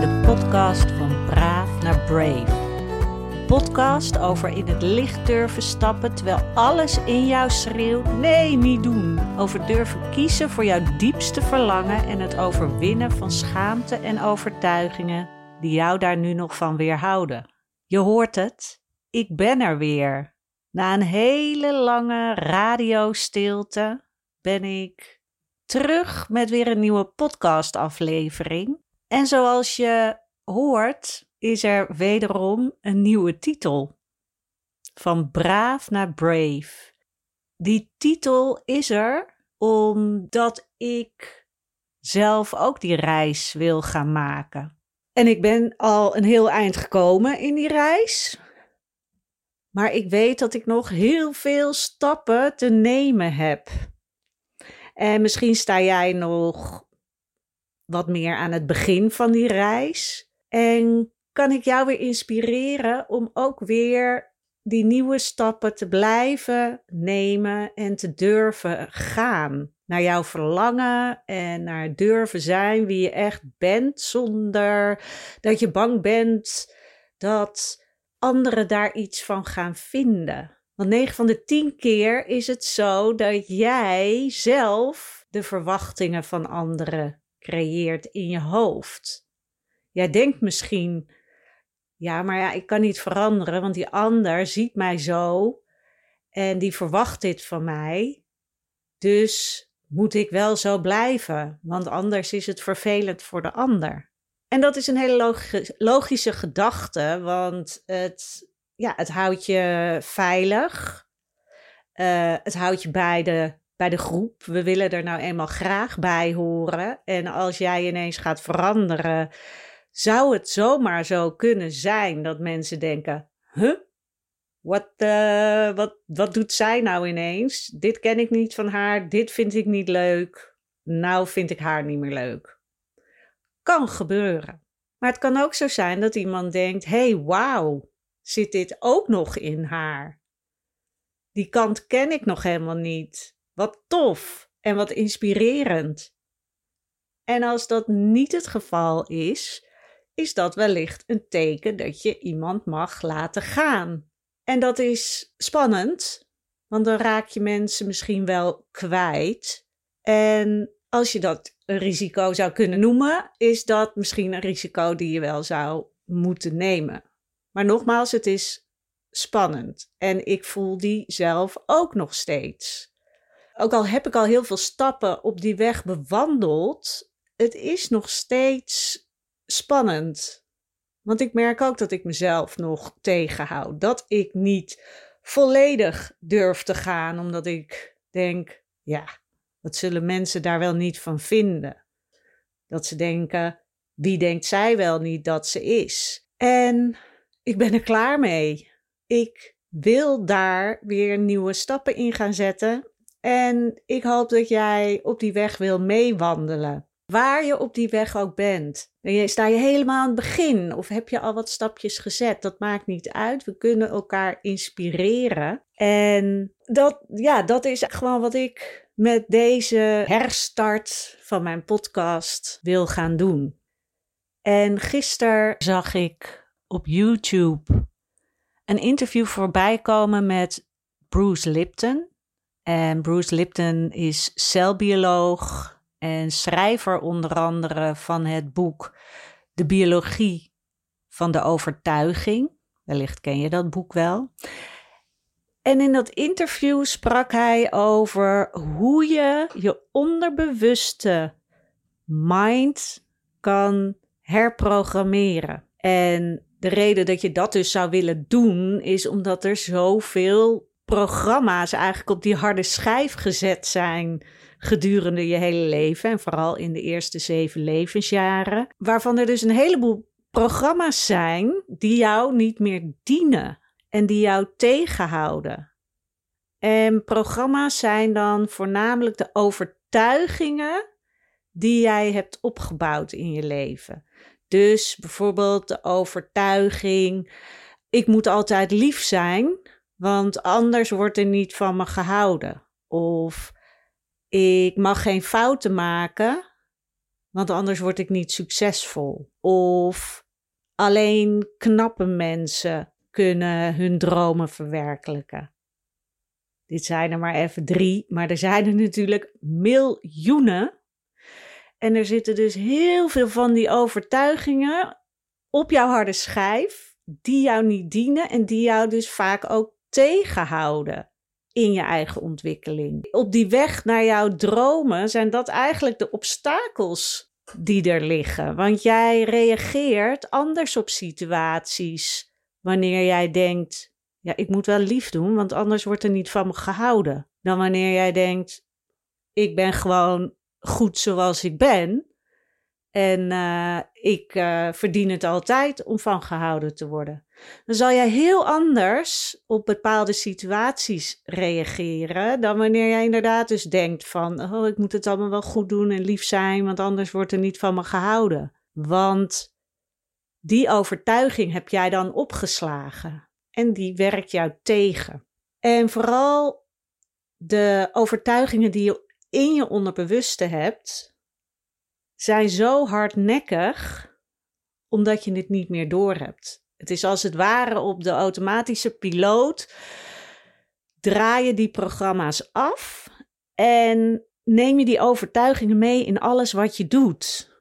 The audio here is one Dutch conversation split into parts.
bij de podcast van Braaf naar Brave. Een podcast over in het licht durven stappen terwijl alles in jou schreeuwt: nee, niet doen. Over durven kiezen voor jouw diepste verlangen en het overwinnen van schaamte en overtuigingen die jou daar nu nog van weerhouden. Je hoort het, ik ben er weer. Na een hele lange radiostilte ben ik terug met weer een nieuwe podcastaflevering. En zoals je hoort, is er wederom een nieuwe titel. Van braaf naar brave. Die titel is er omdat ik zelf ook die reis wil gaan maken. En ik ben al een heel eind gekomen in die reis. Maar ik weet dat ik nog heel veel stappen te nemen heb. En misschien sta jij nog wat meer aan het begin van die reis. En kan ik jou weer inspireren om ook weer die nieuwe stappen te blijven nemen en te durven gaan. Naar jouw verlangen en naar durven zijn wie je echt bent, zonder dat je bang bent dat anderen daar iets van gaan vinden. Want 9 van de 10 keer is het zo dat jij zelf de verwachtingen van anderen creëert in je hoofd. Jij denkt misschien, ja, maar ja, ik kan niet veranderen, want die ander ziet mij zo en die verwacht dit van mij. Dus moet ik wel zo blijven, want anders is het vervelend voor de ander. En dat is een hele logische gedachte, want het, ja, het houdt je veilig. Uh, het houdt je bij de bij de groep. We willen er nou eenmaal graag bij horen. En als jij ineens gaat veranderen, zou het zomaar zo kunnen zijn dat mensen denken: huh? Wat, uh, wat, wat doet zij nou ineens? Dit ken ik niet van haar, dit vind ik niet leuk. Nou vind ik haar niet meer leuk. Kan gebeuren. Maar het kan ook zo zijn dat iemand denkt: hey, wauw, zit dit ook nog in haar? Die kant ken ik nog helemaal niet. Wat tof en wat inspirerend. En als dat niet het geval is, is dat wellicht een teken dat je iemand mag laten gaan. En dat is spannend, want dan raak je mensen misschien wel kwijt. En als je dat een risico zou kunnen noemen, is dat misschien een risico die je wel zou moeten nemen. Maar nogmaals, het is spannend en ik voel die zelf ook nog steeds ook al heb ik al heel veel stappen op die weg bewandeld, het is nog steeds spannend. Want ik merk ook dat ik mezelf nog tegenhoud. Dat ik niet volledig durf te gaan, omdat ik denk, ja, wat zullen mensen daar wel niet van vinden? Dat ze denken, wie denkt zij wel niet dat ze is? En ik ben er klaar mee. Ik wil daar weer nieuwe stappen in gaan zetten. En ik hoop dat jij op die weg wil meewandelen. Waar je op die weg ook bent. Sta je helemaal aan het begin of heb je al wat stapjes gezet? Dat maakt niet uit. We kunnen elkaar inspireren. En dat, ja, dat is gewoon wat ik met deze herstart van mijn podcast wil gaan doen. En gisteren zag ik op YouTube een interview voorbij komen met Bruce Lipton. En Bruce Lipton is celbioloog en schrijver onder andere van het boek De biologie van de overtuiging. Wellicht ken je dat boek wel. En in dat interview sprak hij over hoe je je onderbewuste mind kan herprogrammeren. En de reden dat je dat dus zou willen doen, is omdat er zoveel programma's eigenlijk op die harde schijf gezet zijn gedurende je hele leven. En vooral in de eerste zeven levensjaren. Waarvan er dus een heleboel programma's zijn die jou niet meer dienen en die jou tegenhouden. En programma's zijn dan voornamelijk de overtuigingen die jij hebt opgebouwd in je leven. Dus bijvoorbeeld de overtuiging: ik moet altijd lief zijn want anders wordt er niet van me gehouden. Of ik mag geen fouten maken, want anders word ik niet succesvol. Of alleen knappe mensen kunnen hun dromen verwerkelijken. Dit zijn er maar even drie, maar er zijn er natuurlijk miljoenen. En er zitten dus heel veel van die overtuigingen op jouw harde schijf, die jou niet dienen en die jou dus vaak ook tegenhouden in je eigen ontwikkeling. Op die weg naar jouw dromen zijn dat eigenlijk de obstakels die er liggen. Want jij reageert anders op situaties wanneer jij denkt: ja, ik moet wel lief doen, want anders wordt er niet van me gehouden. Dan wanneer jij denkt: ik ben gewoon goed zoals ik ben. En uh, ik uh, verdien het altijd om van gehouden te worden. Dan zal jij heel anders op bepaalde situaties reageren dan wanneer jij inderdaad dus denkt van, oh, ik moet het allemaal wel goed doen en lief zijn, want anders wordt er niet van me gehouden. Want die overtuiging heb jij dan opgeslagen en die werkt jou tegen. En vooral de overtuigingen die je in je onderbewuste hebt, zijn zo hardnekkig omdat je het niet meer doorhebt. Het is als het ware op de automatische piloot. Draai je die programma's af en neem je die overtuigingen mee in alles wat je doet.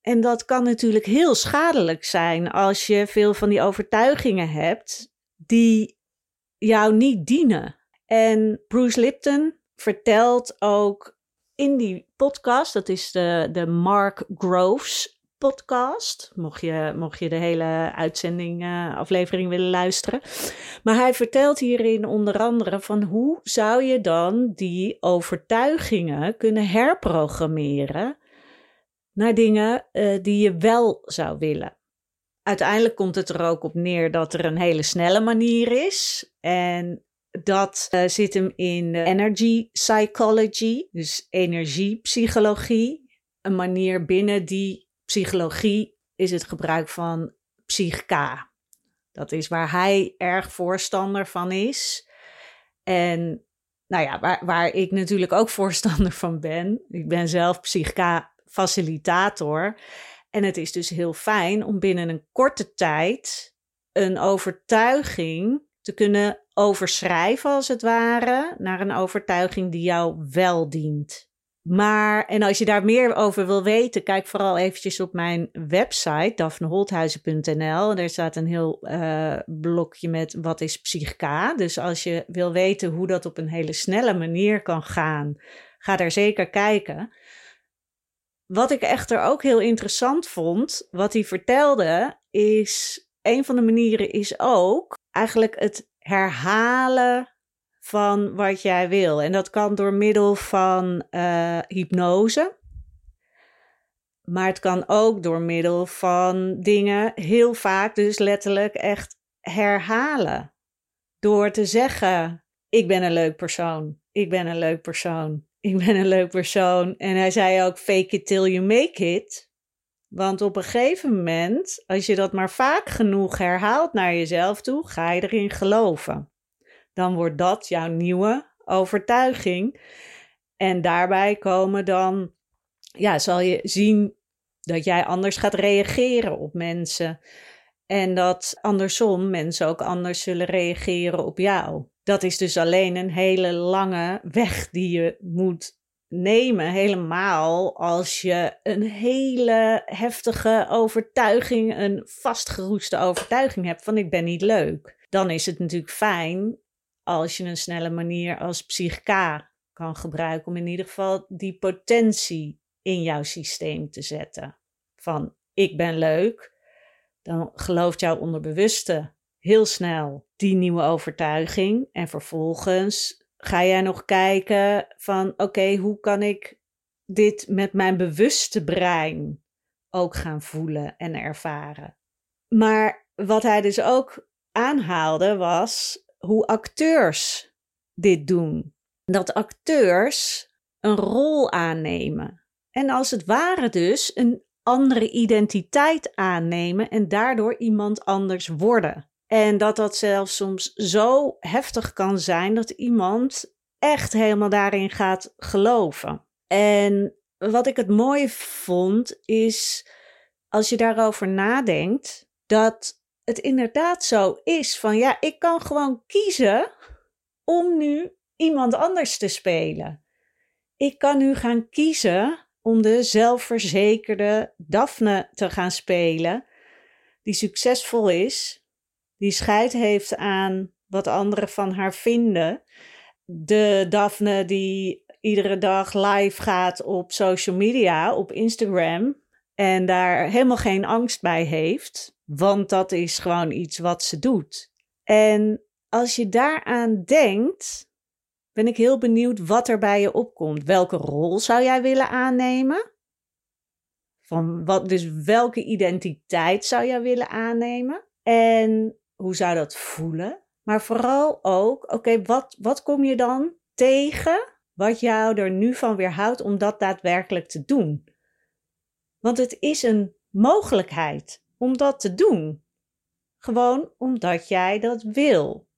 En dat kan natuurlijk heel schadelijk zijn als je veel van die overtuigingen hebt die jou niet dienen. En Bruce Lipton vertelt ook in die podcast, dat is de, de Mark Groves podcast, mocht je, mocht je de hele uitzending, uh, aflevering willen luisteren. Maar hij vertelt hierin onder andere van hoe zou je dan die overtuigingen kunnen herprogrammeren naar dingen uh, die je wel zou willen. Uiteindelijk komt het er ook op neer dat er een hele snelle manier is. En dat uh, zit hem in energy psychology, dus energiepsychologie. Een manier binnen die psychologie is het gebruik van psychka. Dat is waar hij erg voorstander van is. En nou ja, waar, waar ik natuurlijk ook voorstander van ben. Ik ben zelf psychka facilitator. En het is dus heel fijn om binnen een korte tijd een overtuiging te kunnen overschrijven, als het ware, naar een overtuiging die jou wel dient. Maar, en als je daar meer over wil weten, kijk vooral eventjes op mijn website, daphneholthuizen.nl. Daar staat een heel uh, blokje met wat is psychica. Dus als je wil weten hoe dat op een hele snelle manier kan gaan, ga daar zeker kijken. Wat ik echter ook heel interessant vond, wat hij vertelde, is een van de manieren is ook eigenlijk het herhalen van wat jij wil. En dat kan door middel van uh, hypnose. Maar het kan ook door middel van dingen heel vaak, dus letterlijk echt herhalen. Door te zeggen: Ik ben een leuk persoon. Ik ben een leuk persoon. Ik ben een leuk persoon. En hij zei ook: Fake it till you make it. Want op een gegeven moment, als je dat maar vaak genoeg herhaalt naar jezelf toe, ga je erin geloven dan wordt dat jouw nieuwe overtuiging. En daarbij komen dan, ja, zal je zien dat jij anders gaat reageren op mensen. En dat andersom mensen ook anders zullen reageren op jou. Dat is dus alleen een hele lange weg die je moet nemen. Helemaal als je een hele heftige overtuiging, een vastgeroeste overtuiging hebt van ik ben niet leuk. Dan is het natuurlijk fijn als je een snelle manier als psychica kan gebruiken om in ieder geval die potentie in jouw systeem te zetten. Van ik ben leuk, dan gelooft jouw onderbewuste heel snel die nieuwe overtuiging en vervolgens ga jij nog kijken van oké, hoe kan ik dit met mijn bewuste brein ook gaan voelen en ervaren. Maar wat hij dus ook aanhaalde was hoe acteurs dit doen. Dat acteurs een rol aannemen. En als het ware dus een andere identiteit aannemen en daardoor iemand anders worden. En dat dat zelfs soms zo heftig kan zijn dat iemand echt helemaal daarin gaat geloven. En wat ik het mooie vond, is als je daarover nadenkt, dat het inderdaad zo is van ja, ik kan gewoon kiezen om nu iemand anders te spelen. Ik kan nu gaan kiezen om de zelfverzekerde Daphne te gaan spelen, die succesvol is, die scheid heeft aan wat anderen van haar vinden. De Daphne die iedere dag live gaat op social media, op Instagram, en daar helemaal geen angst bij heeft, want dat is gewoon iets wat ze doet. En als je daaraan denkt, ben ik heel benieuwd wat er bij je opkomt. Welke rol zou jij willen aannemen? Van wat, dus welke identiteit zou jij willen aannemen? En hoe zou dat voelen? Maar vooral ook, oké, wat, wat kom je dan tegen wat jou er nu van weerhoudt om dat daadwerkelijk te doen? Want het is een mogelijkheid om dat te doen. Gewoon omdat jij dat wil.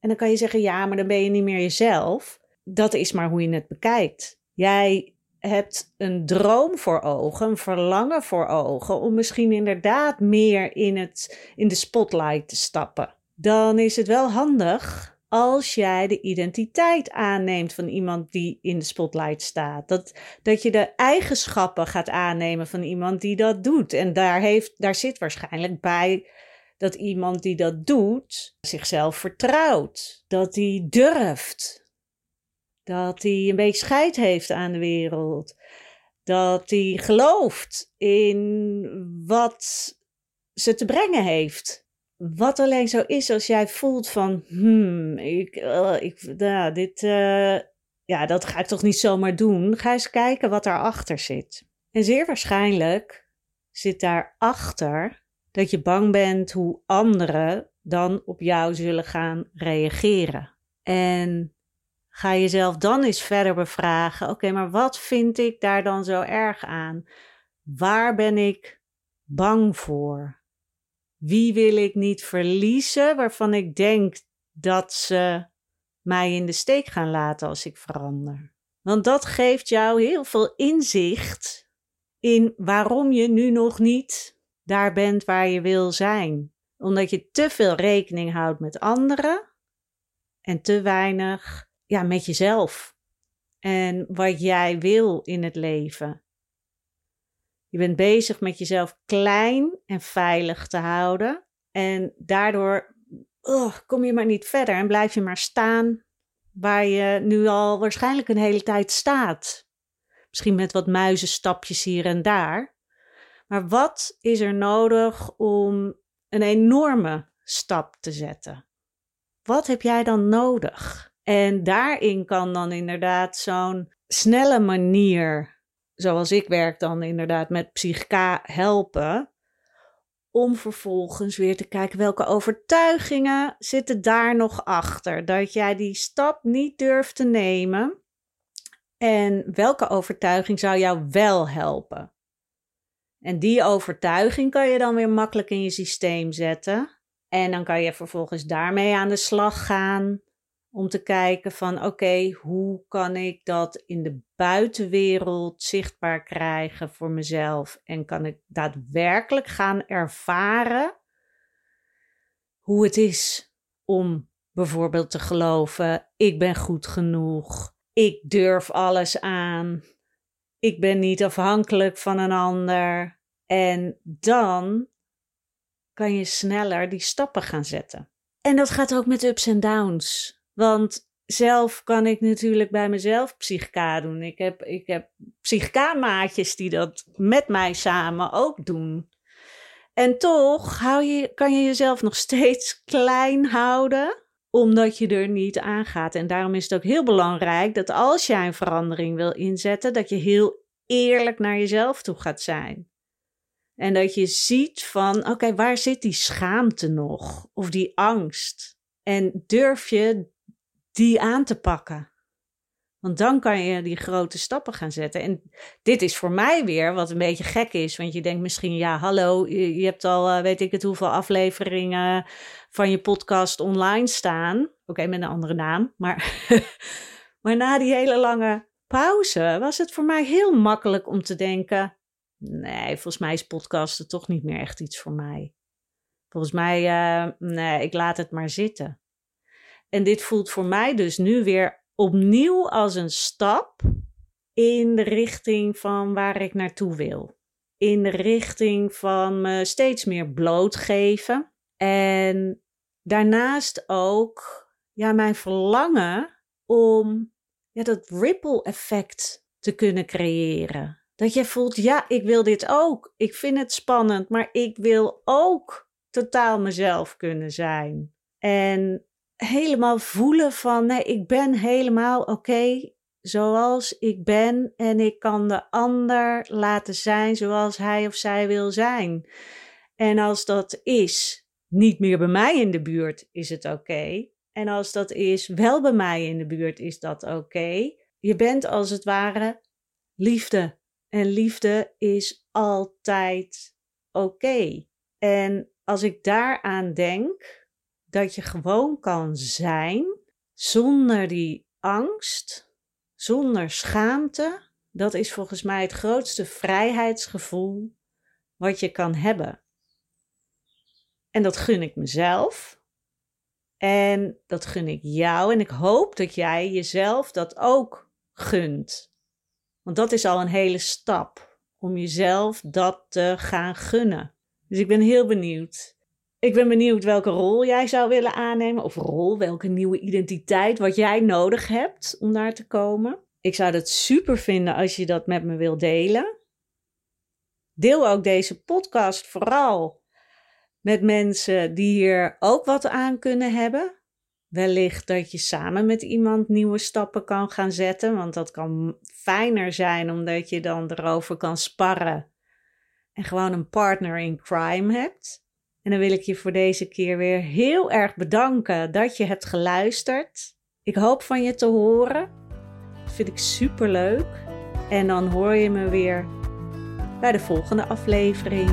En dan kan je zeggen, ja, maar dan ben je niet meer jezelf. Dat is maar hoe je het bekijkt. Jij hebt een droom voor ogen, een verlangen voor ogen om misschien inderdaad meer in, het, in de spotlight te stappen. Dan is het wel handig als jij de identiteit aanneemt van iemand die in de spotlight staat. Dat, dat je de eigenschappen gaat aannemen van iemand die dat doet. En daar, heeft, daar zit waarschijnlijk bij dat iemand die dat doet zichzelf vertrouwt. Dat hij durft. Dat hij een beetje scheid heeft aan de wereld. Dat hij gelooft in wat ze te brengen heeft. Wat alleen zo is als jij voelt van, hmm, ik, uh, ik, ja, dit, uh, ja, dat ga ik toch niet zomaar doen. Ga eens kijken wat daarachter zit. En zeer waarschijnlijk zit daarachter dat je bang bent hoe anderen dan op jou zullen gaan reageren. En ga jezelf dan eens verder bevragen: oké, maar wat vind ik daar dan zo erg aan? Waar ben ik bang voor? Wie wil ik niet verliezen waarvan ik denk dat ze mij in de steek gaan laten als ik verander? Want dat geeft jou heel veel inzicht in waarom je nu nog niet daar bent waar je wil zijn. Omdat je te veel rekening houdt met anderen en te weinig ja, met jezelf. En wat jij wil in het leven. Je bent bezig met jezelf klein en veilig te houden. En daardoor oh, kom je maar niet verder en blijf je maar staan waar je nu al waarschijnlijk een hele tijd staat. Misschien met wat muizenstapjes hier en daar. Maar wat is er nodig om een enorme stap te zetten? Wat heb jij dan nodig? En daarin kan dan inderdaad zo'n snelle manier zoals ik werk dan inderdaad met psychica helpen. Om vervolgens weer te kijken welke overtuigingen zitten daar nog achter. Dat jij die stap niet durft te nemen. En welke overtuiging zou jou wel helpen? En die overtuiging kan je dan weer makkelijk in je systeem zetten. En dan kan je vervolgens daarmee aan de slag gaan om te kijken van oké, hoe kan ik dat in de buitenwereld zichtbaar krijgen voor mezelf en kan ik daadwerkelijk gaan ervaren hoe het is om bijvoorbeeld te geloven ik ben goed genoeg, ik durf alles aan, ik ben niet afhankelijk van een ander en dan kan je sneller die stappen gaan zetten. En dat gaat ook met ups en downs. Want zelf kan ik natuurlijk bij mezelf psychica doen. Ik heb, ik heb psychica-maatjes die dat met mij samen ook doen. En toch hou je, kan je jezelf nog steeds klein houden, omdat je er niet aan gaat. En daarom is het ook heel belangrijk dat als jij een verandering wil inzetten, dat je heel eerlijk naar jezelf toe gaat zijn. En dat je ziet van, oké, waar zit die schaamte nog? Of die angst? En durf je die aan te pakken. Want dan kan je die grote stappen gaan zetten. En dit is voor mij weer wat een beetje gek is. Want je denkt misschien, ja, hallo, je, hebt al uh, weet ik het hoeveel afleveringen van je podcast online staan. Oké, met een andere naam. Maar, maar na die hele lange pauze was het voor mij heel makkelijk om te denken: nee, volgens mij is podcasten toch niet meer echt iets voor mij. Volgens mij, uh, nee, ik laat het maar zitten. En dit voelt voor mij dus nu weer opnieuw als een stap in de richting van waar ik naartoe wil. In de richting van me steeds meer blootgeven. En daarnaast ook ja, mijn verlangen om ja, dat ripple effect te kunnen creëren. Dat je voelt, ja, ik wil dit ook. Ik vind het spannend, maar ik wil ook totaal mezelf kunnen zijn. En helemaal voelen van, nee, ik ben helemaal oké zoals ik ben en ik kan de ander laten zijn zoals hij of zij wil zijn. En als dat is niet meer bij mij in de buurt, is het oké. En als dat is wel bij mij in de buurt, is dat oké. Je bent als het ware liefde. En liefde is altijd oké. En als ik daaraan denk, dat je gewoon kan zijn zonder die angst, zonder schaamte, dat is volgens mij het grootste vrijheidsgevoel wat je kan hebben. En dat gun ik mezelf. En dat gun ik jou. En ik hoop dat jij jezelf dat ook gunt. Want dat is al een hele stap om jezelf dat te gaan gunnen. Dus ik ben heel benieuwd. Ik ben benieuwd welke rol jij zou willen aannemen. Of rol, welke nieuwe identiteit, wat jij nodig hebt om daar te komen. Ik zou het super vinden als je dat met me wilt delen. Deel ook deze podcast vooral met mensen die hier ook wat aan kunnen hebben. Wellicht dat je samen met iemand nieuwe stappen kan gaan zetten, want dat kan fijner zijn omdat je dan erover kan sparren en gewoon een partner in crime hebt. En dan wil ik je voor deze keer weer heel erg bedanken dat je hebt geluisterd. Ik hoop van je te horen. Dat vind ik super leuk. En dan hoor je me weer bij de volgende aflevering.